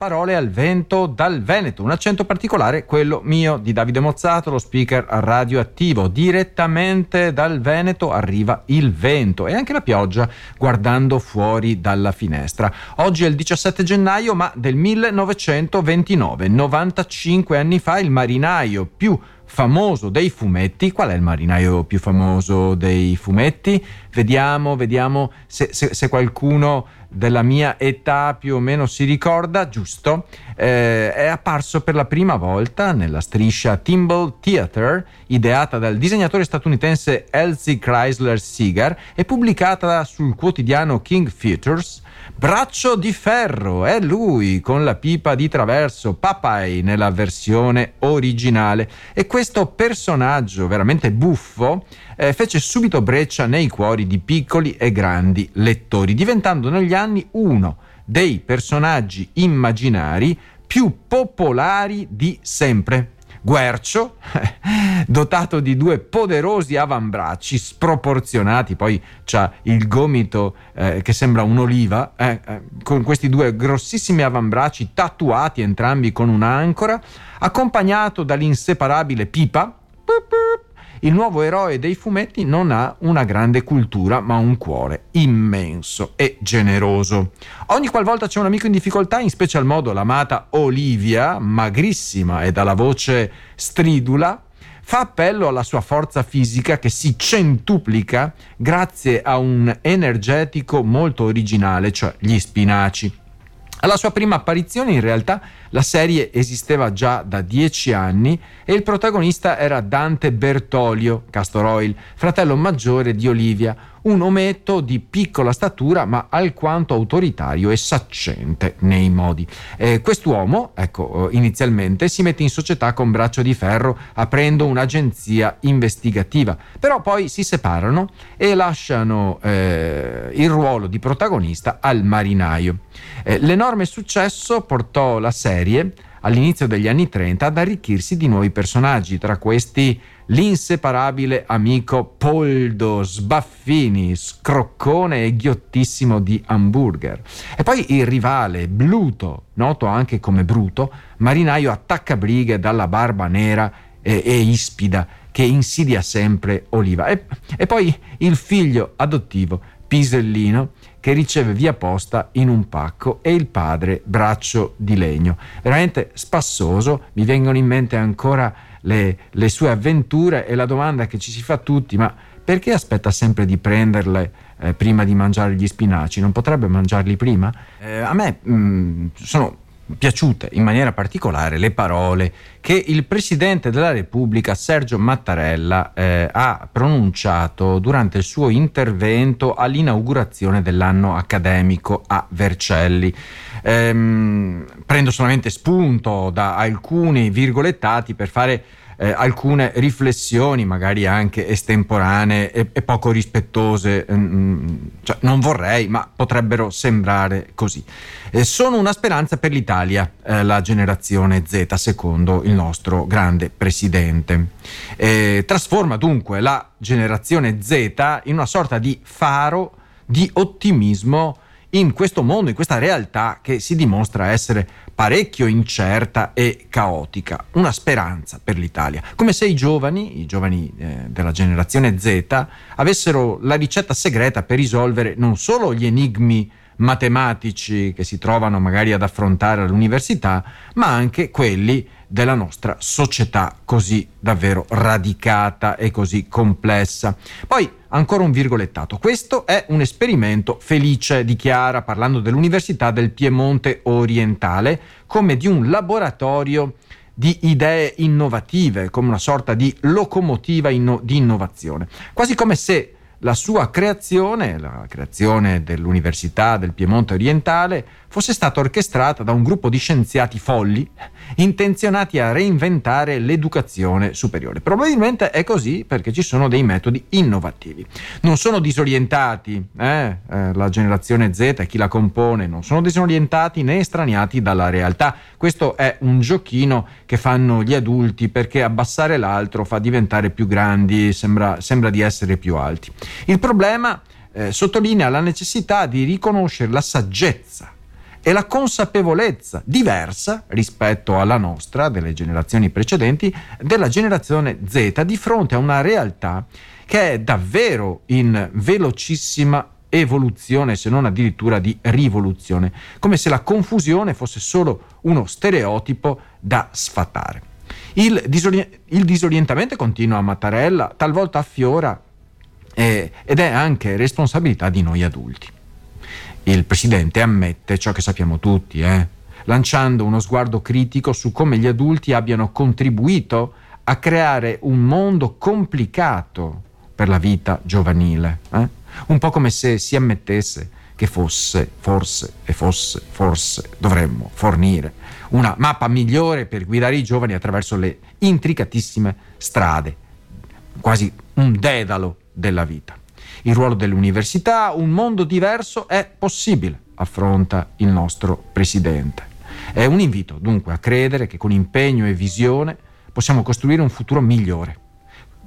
Parole al vento dal Veneto, un accento particolare, quello mio di Davide Mozzato, lo speaker radioattivo. Direttamente dal Veneto arriva il vento e anche la pioggia guardando fuori dalla finestra. Oggi è il 17 gennaio, ma del 1929, 95 anni fa, il marinaio più famoso dei fumetti. Qual è il marinaio più famoso dei fumetti? Vediamo, vediamo se, se, se qualcuno della mia età più o meno si ricorda, giusto? Eh, è apparso per la prima volta nella striscia Timble Theater, ideata dal disegnatore statunitense Elsie Chrysler Seeger e pubblicata sul quotidiano King Features. Braccio di ferro, è lui con la pipa di traverso, Popeye nella versione originale. E questo personaggio veramente buffo eh, fece subito breccia nei cuori di piccoli e grandi lettori, diventando negli anni uno dei personaggi immaginari più popolari di sempre. Guercio, dotato di due poderosi avambracci sproporzionati, poi c'ha il gomito eh, che sembra un'oliva, eh, eh, con questi due grossissimi avambracci tatuati entrambi con un'ancora, accompagnato dall'inseparabile Pipa, il nuovo eroe dei fumetti non ha una grande cultura, ma un cuore immenso e generoso. Ogni qualvolta c'è un amico in difficoltà, in special modo l'amata Olivia, magrissima e dalla voce stridula, fa appello alla sua forza fisica che si centuplica grazie a un energetico molto originale, cioè gli spinaci. Alla sua prima apparizione in realtà la serie esisteva già da dieci anni e il protagonista era Dante Bertolio, Castor Oil, fratello maggiore di Olivia, un ometto di piccola statura ma alquanto autoritario e saccente nei modi. Eh, quest'uomo, ecco, inizialmente si mette in società con Braccio di Ferro aprendo un'agenzia investigativa, però poi si separano e lasciano eh, il ruolo di protagonista al marinaio. Eh, l'enorme successo portò la serie all'inizio degli anni 30 ad arricchirsi di nuovi personaggi, tra questi l'inseparabile amico Poldo Sbaffini, scroccone e ghiottissimo di hamburger. E poi il rivale Bluto, noto anche come Bruto, marinaio attaccabrighe dalla barba nera e, e ispida che insidia sempre Oliva. E, e poi il figlio adottivo Pisellino che riceve via posta in un pacco e il padre braccio di legno. Veramente spassoso, mi vengono in mente ancora le, le sue avventure e la domanda che ci si fa tutti, ma perché aspetta sempre di prenderle eh, prima di mangiare gli spinaci? Non potrebbe mangiarli prima? Eh, a me mh, mm, sono piaciute in maniera particolare le parole che il Presidente della Repubblica Sergio Mattarella eh, ha pronunciato durante il suo intervento all'inaugurazione dell'anno accademico a Vercelli. Ehm, prendo solamente spunto da alcuni virgolettati per fare eh, alcune riflessioni, magari anche estemporanee e, e poco rispettose, mm, cioè, non vorrei, ma potrebbero sembrare così. Eh, sono una speranza per l'Italia, eh, la generazione Z, secondo il nostro grande presidente. Eh, trasforma dunque la generazione Z in una sorta di faro di ottimismo in questo mondo, in questa realtà che si dimostra essere parecchio incerta e caotica, una speranza per l'Italia, come se i giovani, i giovani eh, della generazione Z, avessero la ricetta segreta per risolvere non solo gli enigmi matematici che si trovano magari ad affrontare all'università, ma anche quelli della nostra società così davvero radicata e così complessa. Poi ancora un virgolettato. Questo è un esperimento felice, dichiara, parlando dell'Università del Piemonte orientale, come di un laboratorio di idee innovative, come una sorta di locomotiva inno- di innovazione. Quasi come se la sua creazione, la creazione dell'Università del Piemonte orientale, fosse stata orchestrata da un gruppo di scienziati folli intenzionati a reinventare l'educazione superiore. Probabilmente è così perché ci sono dei metodi innovativi. Non sono disorientati, eh, eh, la generazione Z e chi la compone, non sono disorientati né estraniati dalla realtà. Questo è un giochino che fanno gli adulti perché abbassare l'altro fa diventare più grandi, sembra, sembra di essere più alti. Il problema eh, sottolinea la necessità di riconoscere la saggezza e la consapevolezza diversa rispetto alla nostra, delle generazioni precedenti, della generazione Z di fronte a una realtà che è davvero in velocissima evoluzione, se non addirittura di rivoluzione, come se la confusione fosse solo uno stereotipo da sfatare. Il, disori- il disorientamento continua a Mattarella, talvolta affiora eh, ed è anche responsabilità di noi adulti. Il Presidente ammette ciò che sappiamo tutti, eh? lanciando uno sguardo critico su come gli adulti abbiano contribuito a creare un mondo complicato per la vita giovanile. Eh? Un po' come se si ammettesse che fosse, forse e fosse, forse dovremmo fornire una mappa migliore per guidare i giovani attraverso le intricatissime strade, quasi un dedalo della vita. Il ruolo dell'università, un mondo diverso è possibile, affronta il nostro Presidente. È un invito dunque a credere che con impegno e visione possiamo costruire un futuro migliore.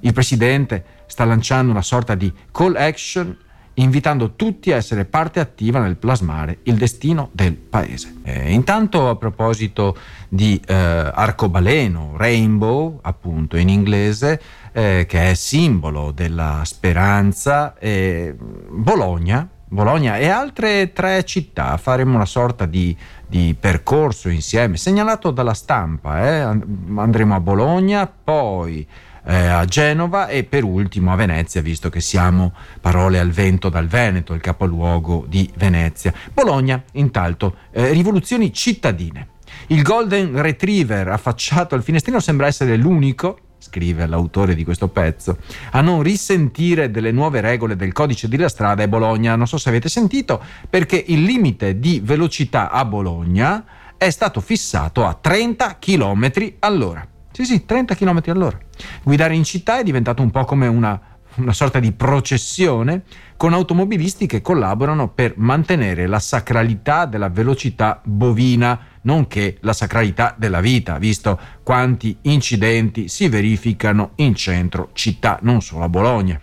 Il Presidente sta lanciando una sorta di call action invitando tutti a essere parte attiva nel plasmare il destino del paese. E intanto a proposito di eh, arcobaleno, rainbow appunto in inglese, eh, che è simbolo della speranza, eh, Bologna, Bologna e altre tre città faremo una sorta di, di percorso insieme, segnalato dalla stampa. Eh? Andremo a Bologna, poi eh, a Genova e per ultimo a Venezia, visto che siamo parole al vento dal Veneto, il capoluogo di Venezia. Bologna, intanto, eh, rivoluzioni cittadine. Il Golden Retriever affacciato al finestrino sembra essere l'unico scrive l'autore di questo pezzo, a non risentire delle nuove regole del codice della strada è Bologna. Non so se avete sentito, perché il limite di velocità a Bologna è stato fissato a 30 km all'ora. Sì, sì, 30 km all'ora. Guidare in città è diventato un po' come una, una sorta di processione con automobilisti che collaborano per mantenere la sacralità della velocità bovina, nonché la sacralità della vita, visto quanti incidenti si verificano in centro città, non solo a Bologna.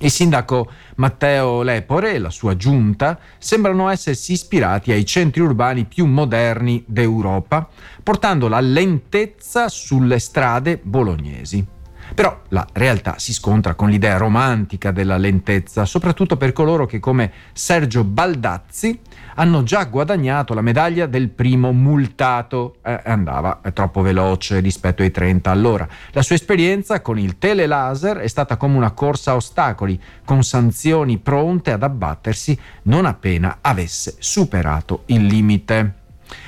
Il sindaco Matteo Lepore e la sua giunta sembrano essersi ispirati ai centri urbani più moderni d'Europa, portando la lentezza sulle strade bolognesi. Però la realtà si scontra con l'idea romantica della lentezza, soprattutto per coloro che come Sergio Baldazzi hanno già guadagnato la medaglia del primo multato. Eh, andava troppo veloce rispetto ai 30 all'ora. La sua esperienza con il telelaser è stata come una corsa a ostacoli, con sanzioni pronte ad abbattersi non appena avesse superato il limite.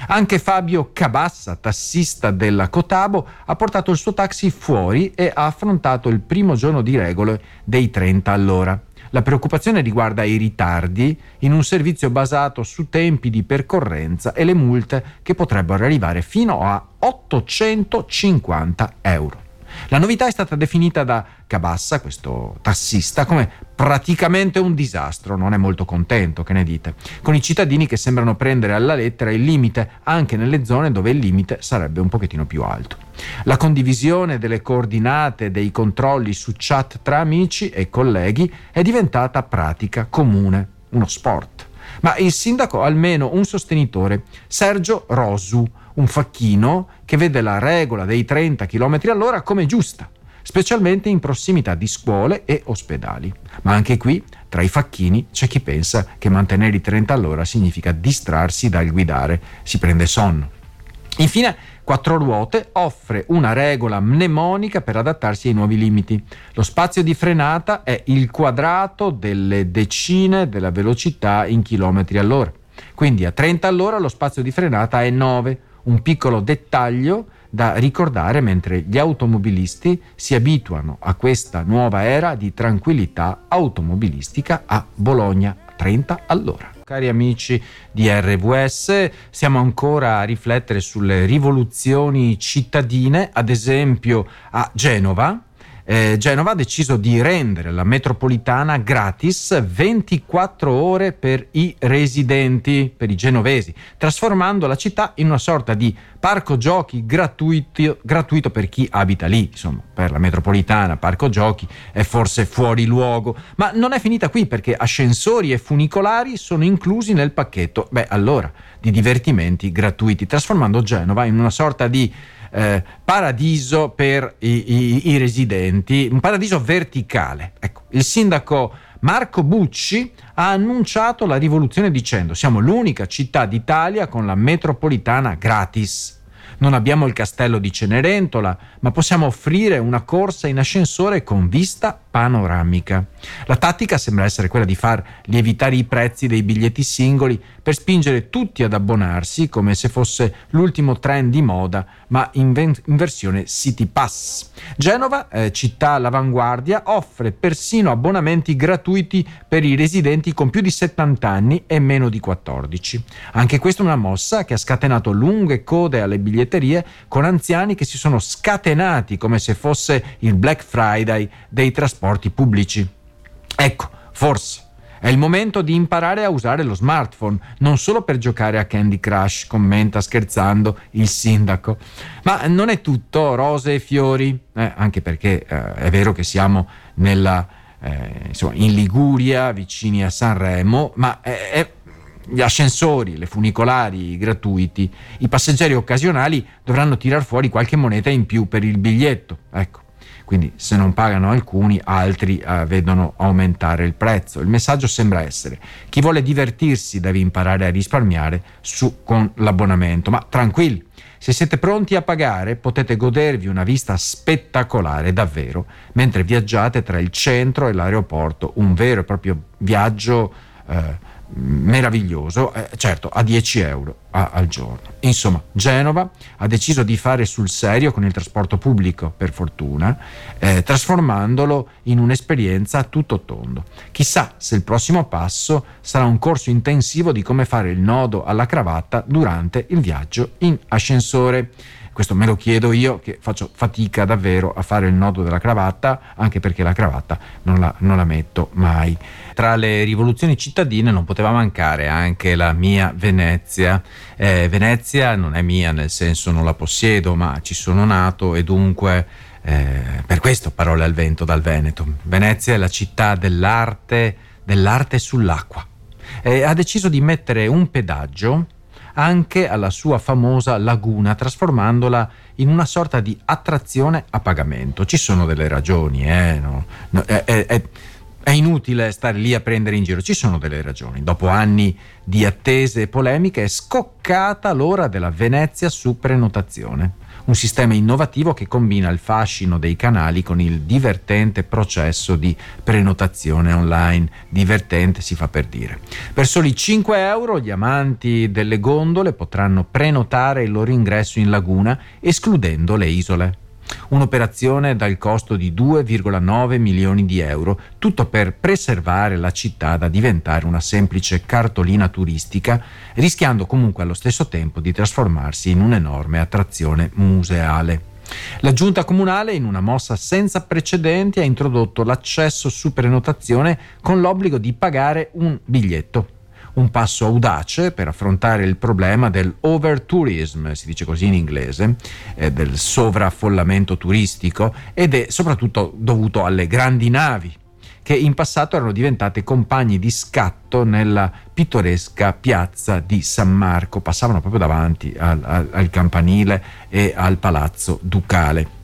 Anche Fabio Cabassa, tassista della Cotabo, ha portato il suo taxi fuori e ha affrontato il primo giorno di regole dei 30 all'ora. La preoccupazione riguarda i ritardi in un servizio basato su tempi di percorrenza e le multe che potrebbero arrivare fino a 850 euro. La novità è stata definita da Cabassa, questo tassista, come praticamente un disastro, non è molto contento, che ne dite, con i cittadini che sembrano prendere alla lettera il limite anche nelle zone dove il limite sarebbe un pochettino più alto. La condivisione delle coordinate dei controlli su chat tra amici e colleghi è diventata pratica comune, uno sport. Ma il sindaco ha almeno un sostenitore, Sergio Rosu, un facchino che vede la regola dei 30 km all'ora come giusta, specialmente in prossimità di scuole e ospedali. Ma anche qui, tra i facchini, c'è chi pensa che mantenere i 30 all'ora significa distrarsi dal guidare, si prende sonno. Infine, Quattro ruote offre una regola mnemonica per adattarsi ai nuovi limiti. Lo spazio di frenata è il quadrato delle decine della velocità in chilometri all'ora. Quindi a 30 all'ora lo spazio di frenata è 9, un piccolo dettaglio da ricordare mentre gli automobilisti si abituano a questa nuova era di tranquillità automobilistica a Bologna 30 all'ora. Cari amici di RVS, siamo ancora a riflettere sulle rivoluzioni cittadine, ad esempio a Genova, eh, Genova ha deciso di rendere la metropolitana gratis 24 ore per i residenti, per i genovesi, trasformando la città in una sorta di parco giochi gratuito, gratuito per chi abita lì. Insomma, per la metropolitana, parco giochi è forse fuori luogo, ma non è finita qui perché ascensori e funicolari sono inclusi nel pacchetto. Beh, allora di divertimenti gratuiti, trasformando Genova in una sorta di eh, paradiso per i, i, i, residenti, un paradiso verticale. Ecco, il sindaco Marco Bucci ha annunciato la rivoluzione dicendo siamo l'unica città d'Italia con la metropolitana gratis. Non abbiamo il castello di Cenerentola, ma possiamo offrire una corsa in ascensore con vista panoramica. La tattica sembra essere quella di far lievitare i prezzi dei biglietti singoli per spingere tutti ad abbonarsi come se fosse l'ultimo trend di moda, ma in, ven- in versione City Pass. Genova, eh, città all'avanguardia, offre persino abbonamenti gratuiti per i residenti con più di 70 anni e meno di 14. Anche questa è una mossa che ha scatenato lunghe code alle biglietterie con anziani che si sono scatenati come se fosse il Black Friday dei trasporti pubblici. Ecco, forse è il momento di imparare a usare lo smartphone, non solo per giocare a Candy Crush, commenta scherzando il sindaco. Ma non è tutto rose e fiori, eh, anche perché eh, è vero che siamo nella, eh, insomma, in Liguria, vicini a Sanremo, ma è, è gli ascensori, le funicolari gratuiti, i passeggeri occasionali dovranno tirar fuori qualche moneta in più per il biglietto. Ecco. Quindi se non pagano alcuni, altri eh, vedono aumentare il prezzo. Il messaggio sembra essere chi vuole divertirsi deve imparare a risparmiare su, con l'abbonamento, ma tranquilli. Se siete pronti a pagare potete godervi una vista spettacolare davvero mentre viaggiate tra il centro e l'aeroporto, un vero e proprio viaggio eh, meraviglioso, eh, certo a 10 euro a, al giorno. Insomma, Genova ha deciso di fare sul serio con il trasporto pubblico, per fortuna, eh, trasformandolo in un'esperienza a tutto tondo. Chissà se il prossimo passo sarà un corso intensivo di come fare il nodo alla cravatta durante il viaggio in ascensore. Questo me lo chiedo io che faccio fatica davvero a fare il nodo della cravatta, anche perché la cravatta non la, non la metto mai. Tra le rivoluzioni cittadine non poteva mancare anche la mia Venezia. Eh, Venezia non è mia, nel senso non la possiedo, ma ci sono nato e dunque eh, per questo parole al vento dal Veneto. Venezia è la città dell'arte, dell'arte sull'acqua. Eh, ha deciso di mettere un pedaggio anche alla sua famosa laguna, trasformandola in una sorta di attrazione a pagamento. Ci sono delle ragioni, eh? no, no, è, è, è, inutile stare lì a prendere in giro, ci sono delle ragioni. Dopo anni di attese e polemiche è scoccata l'ora della Venezia su prenotazione un sistema innovativo che combina il fascino dei canali con il divertente processo di prenotazione online. Divertente si fa per dire. Per soli 5 euro gli amanti delle gondole potranno prenotare il loro ingresso in laguna escludendo le isole. Un'operazione dal costo di 2,9 milioni di euro, tutto per preservare la città da diventare una semplice cartolina turistica, rischiando comunque allo stesso tempo di trasformarsi in un'enorme attrazione museale. La giunta comunale, in una mossa senza precedenti, ha introdotto l'accesso su prenotazione con l'obbligo di pagare un biglietto un passo audace per affrontare il problema dell'overtourism, si dice così in inglese, eh, del sovraffollamento turistico ed è soprattutto dovuto alle grandi navi che in passato erano diventate compagni di scatto nella pittoresca piazza di San Marco, passavano proprio davanti al, al, al campanile e al palazzo ducale.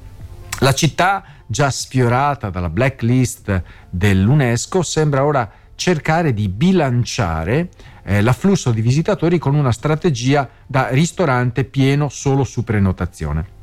La città, già sfiorata dalla blacklist dell'UNESCO, sembra ora cercare di bilanciare eh, l'afflusso di visitatori con una strategia da ristorante pieno solo su prenotazione.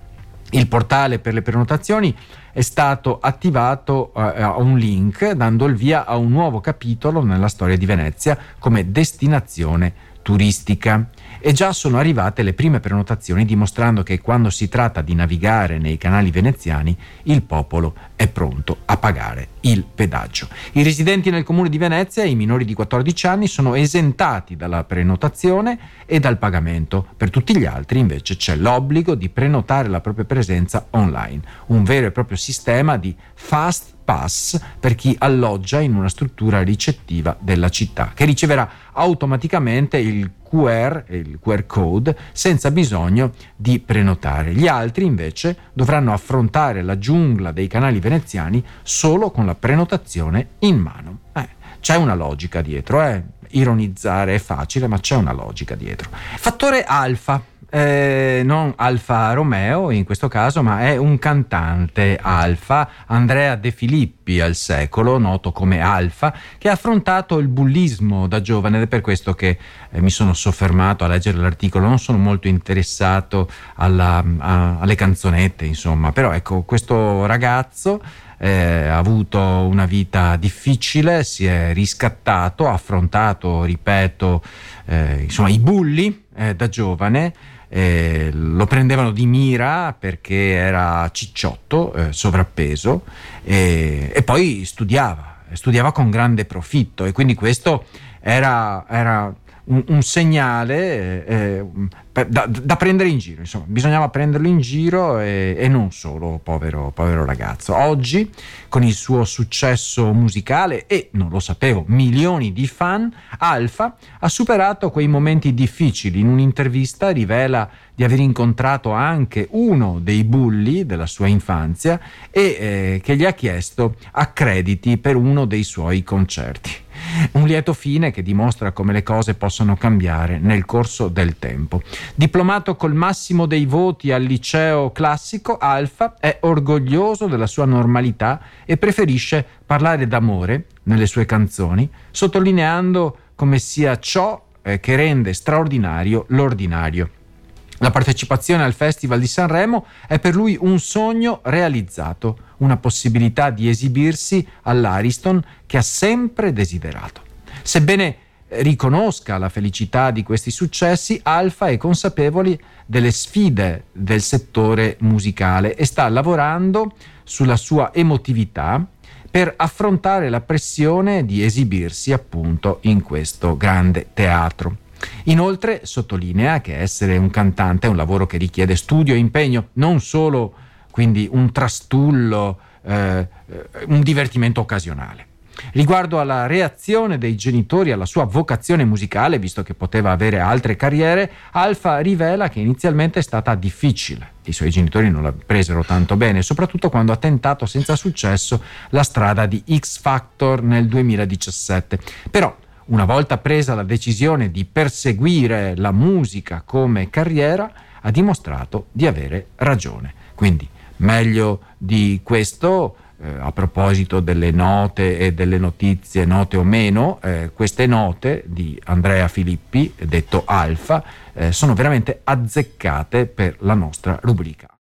Il portale per le prenotazioni è stato attivato eh, a un link dando il via a un nuovo capitolo nella storia di Venezia come destinazione turistica e già sono arrivate le prime prenotazioni dimostrando che quando si tratta di navigare nei canali veneziani il popolo è pronto a pagare il pedaggio. I residenti nel comune di Venezia i minori di 14 anni sono esentati dalla prenotazione e dal pagamento. Per tutti gli altri invece c'è l'obbligo di prenotare la propria presenza online, un vero e proprio sistema di fast pass per chi alloggia in una struttura ricettiva della città, che riceverà automaticamente il QR, il QR code, senza bisogno di prenotare. Gli altri invece dovranno affrontare la giungla dei canali veneziani solo con la prenotazione in mano. Eh, c'è una logica dietro, eh? ironizzare è facile, ma c'è una logica dietro. Fattore alfa eh, non Alfa Romeo in questo caso, ma è un cantante Alfa, Andrea De Filippi al secolo, noto come Alfa, che ha affrontato il bullismo da giovane ed è per questo che eh, mi sono soffermato a leggere l'articolo, non sono molto interessato alla, a, alle canzonette, insomma, però ecco, questo ragazzo eh, ha avuto una vita difficile, si è riscattato, ha affrontato, ripeto, eh, insomma, i bulli eh, da giovane eh, lo prendevano di mira perché era cicciotto, eh, sovrappeso e, e, poi studiava, studiava con grande profitto e quindi questo era, era un, un segnale eh, da, da, prendere in giro, insomma, bisognava prenderlo in giro e, e non solo, povero, povero, ragazzo. Oggi, con il suo successo musicale e, non lo sapevo, milioni di fan, Alfa ha superato quei momenti difficili. In un'intervista rivela di aver incontrato anche uno dei bulli della sua infanzia e eh, che gli ha chiesto accrediti per uno dei suoi concerti. Un lieto fine che dimostra come le cose possono cambiare nel corso del tempo. Diplomato col massimo dei voti al liceo classico, Alfa è orgoglioso della sua normalità e preferisce parlare d'amore nelle sue canzoni, sottolineando come sia ciò eh, che rende straordinario l'ordinario. La partecipazione al Festival di Sanremo è per lui un sogno realizzato, una possibilità di esibirsi all'Ariston che ha sempre desiderato. Sebbene riconosca la felicità di questi successi, Alfa è consapevole delle sfide del settore musicale e sta lavorando sulla sua emotività per affrontare la pressione di esibirsi appunto in questo grande teatro. Inoltre sottolinea che essere un cantante è un lavoro che richiede studio e impegno, non solo quindi un trastullo, eh, un divertimento occasionale. Riguardo alla reazione dei genitori alla sua vocazione musicale, visto che poteva avere altre carriere, Alfa rivela che inizialmente è stata difficile. I suoi genitori non la presero tanto bene, soprattutto quando ha tentato senza successo la strada di X Factor nel 2017. Però una volta presa la decisione di perseguire la musica come carriera, ha dimostrato di avere ragione. Quindi meglio di questo, eh, a proposito delle note e delle notizie, note o meno, eh, queste note di Andrea Filippi, detto Alfa, eh, sono veramente azzeccate per la nostra rubrica.